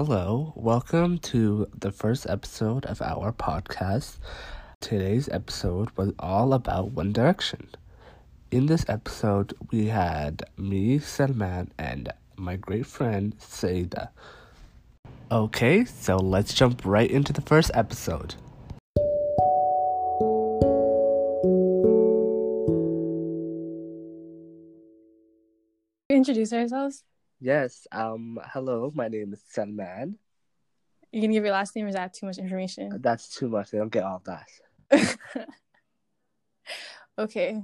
Hello, welcome to the first episode of our podcast. Today's episode was all about One Direction. In this episode, we had me, Salman, and my great friend, Saida. Okay, so let's jump right into the first episode. Introduce ourselves. Yes, um, hello, my name is Salman. You can give your last name, or is that too much information? That's too much, I don't get all that. okay.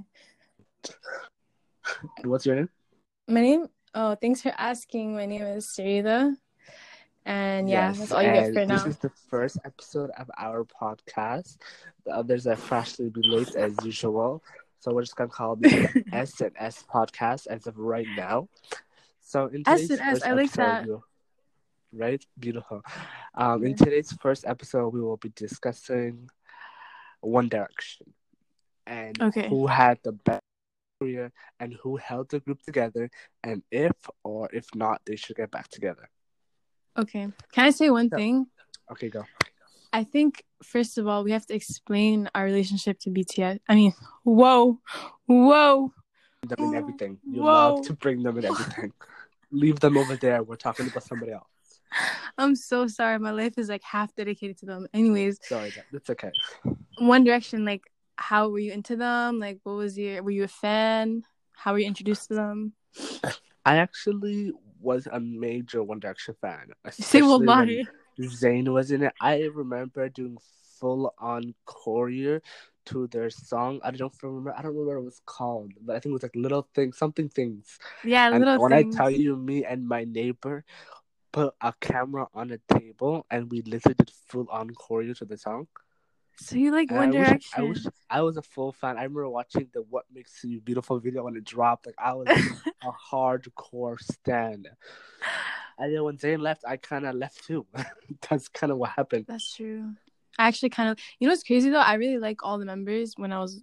What's your name? My name. Oh, thanks for asking. My name is Sarita. And yeah, Yes, that's all you get for now. This is the first episode of our podcast. The others are freshly late as usual. So we're just gonna call this the S and S podcast as of right now. So in today's and S, first I like episode, that. we'll- right? Beautiful. Um, in today's first episode, we will be discussing One Direction and Okay. who had the best career and who held the group together, and if or if not, they should get back together. Okay. Can I say one Yeah. thing? Okay, go. I think first of all we have to explain our relationship to BTS. I mean, whoa, whoa. Them in mm, everything. You Whoa. love to bring them in everything. Leave them over there. We're talking about somebody else. I'm so sorry. My life is like half dedicated to them. Anyways, Sorry, that- that's okay. One Direction. Like, how were you into them? Like, what was your? Were you a fan? How were you introduced to them? I actually was a major One Direction fan. Say what Zayn was in it. I remember doing full on choreo to their song. I don't remember. I don't remember what it was called, but I think it was like Little Things, something things. Yeah, And little when things. I tell you, me and my neighbor put a camera on a table and we literally did full on choreo to the song. So you like And One I wish, Direction? I wish I was a full fan. I remember watching the "What Makes You Beautiful" video when it dropped. Like I was a hardcore stan. And then when Zayn left, I kind of left too. That's kind of what happened. That's true. I actually kind of, you know, what's crazy though. I really like all the members when I was.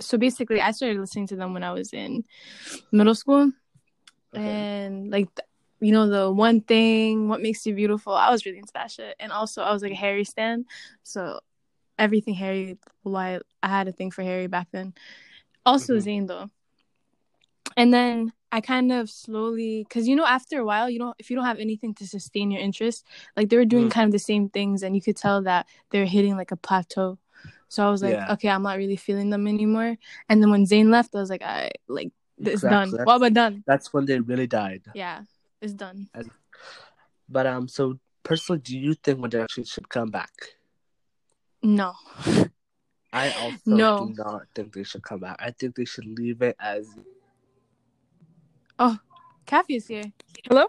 So basically, I started listening to them when I was in middle school, Okay. and like, th- you know, the one thing, what makes you beautiful. I was really into that shit, and also I was like a Harry stan, so everything Harry. Why I had a thing for Harry back then. Also Mhm. Zayn though, and then I kind of slowly, because you know, after a while, you know, if you don't have anything to sustain your interest, like they were doing Mm. kind of the same things, and you could tell that they're hitting like a plateau. So I was like, Yeah. okay, I'm not really feeling them anymore. And then when Zayn left, I was like, I like it's Exactly. done. Well, but done. That's when they really died. Yeah, it's done. But um, so personally, do you think One Direction should come back? No. I also No. do not think they should come back. I think they should leave it as Oh, Kathy is here. Hello?